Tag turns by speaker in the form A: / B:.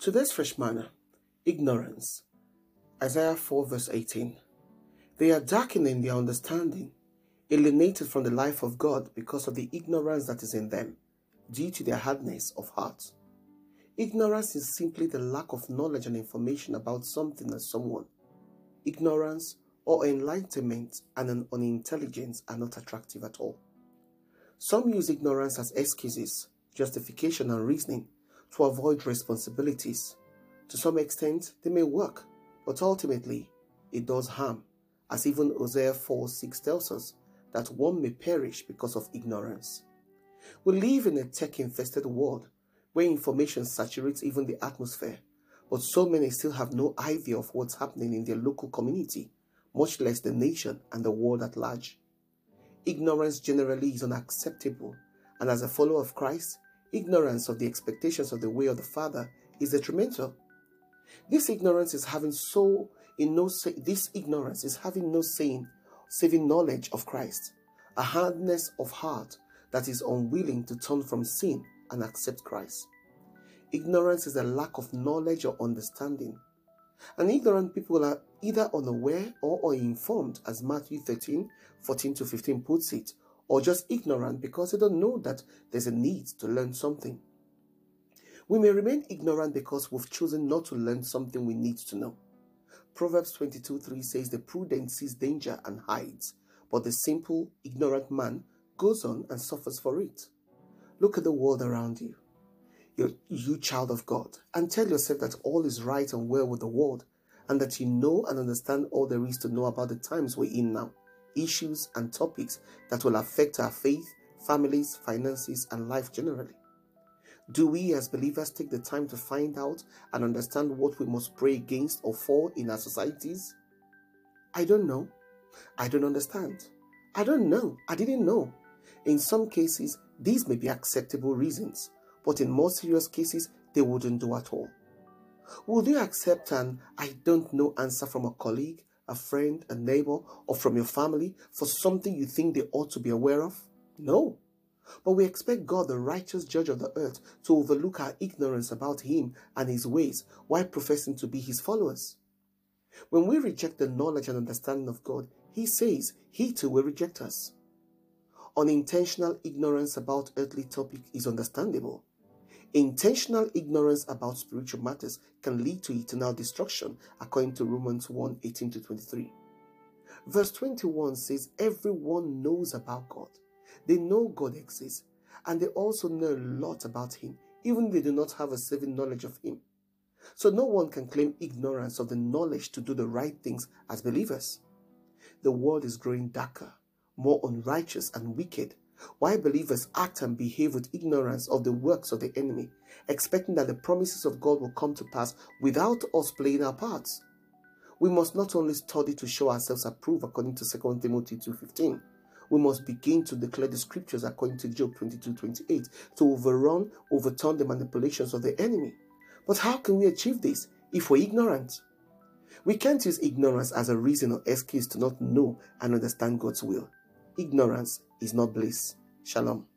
A: Today's fresh manna, ignorance. Isaiah 4 verse 18. They are darkening their understanding, alienated from the life of God because of the ignorance that is in them, due to their hardness of heart. Ignorance is simply the lack of knowledge and information about something or someone. Ignorance or enlightenment and an unintelligence are not attractive at all. Some use ignorance as excuses, justification, and reasoning to avoid responsibilities. To some extent, they may work, but ultimately, it does harm, as even Hosea 4 6 tells us that one may perish because of ignorance. We live in a tech infested world where information saturates even the atmosphere, but so many still have no idea of what's happening in their local community, much less the nation and the world at large. Ignorance generally is unacceptable, and as a follower of Christ, ignorance of the expectations of the way of the Father is detrimental. This ignorance is having so in no say, this ignorance is having no saying, saving knowledge of Christ, a hardness of heart that is unwilling to turn from sin and accept Christ. Ignorance is a lack of knowledge or understanding. And ignorant people are either unaware or uninformed, as Matthew 13 14 to 15 puts it, or just ignorant because they don't know that there's a need to learn something. We may remain ignorant because we've chosen not to learn something we need to know. Proverbs 22 3 says, The prudent sees danger and hides, but the simple, ignorant man goes on and suffers for it. Look at the world around you. You're, you, child of God, and tell yourself that all is right and well with the world, and that you know and understand all there is to know about the times we're in now, issues and topics that will affect our faith, families, finances, and life generally. Do we as believers take the time to find out and understand what we must pray against or for in our societies? I don't know. I don't understand. I don't know. I didn't know. In some cases, these may be acceptable reasons, but in more serious cases, they wouldn't do at all. Would you accept an I don't know answer from a colleague, a friend, a neighbor, or from your family for something you think they ought to be aware of? No. But we expect God, the righteous judge of the earth, to overlook our ignorance about Him and His ways while professing to be His followers. When we reject the knowledge and understanding of God, He says He too will reject us. Unintentional ignorance about earthly topic is understandable. Intentional ignorance about spiritual matters can lead to eternal destruction, according to Romans 1 18 to 23. Verse 21 says, Everyone knows about God. They know God exists, and they also know a lot about Him, even if they do not have a saving knowledge of Him. So no one can claim ignorance of the knowledge to do the right things as believers. The world is growing darker more unrighteous and wicked, why believers act and behave with ignorance of the works of the enemy, expecting that the promises of God will come to pass without us playing our parts. We must not only study to show ourselves approved according to 2 Timothy 2.15, we must begin to declare the scriptures according to Job 22.28 to overrun, overturn the manipulations of the enemy. But how can we achieve this if we're ignorant? We can't use ignorance as a reason or excuse to not know and understand God's will. Ignorance is not bliss. Shalom.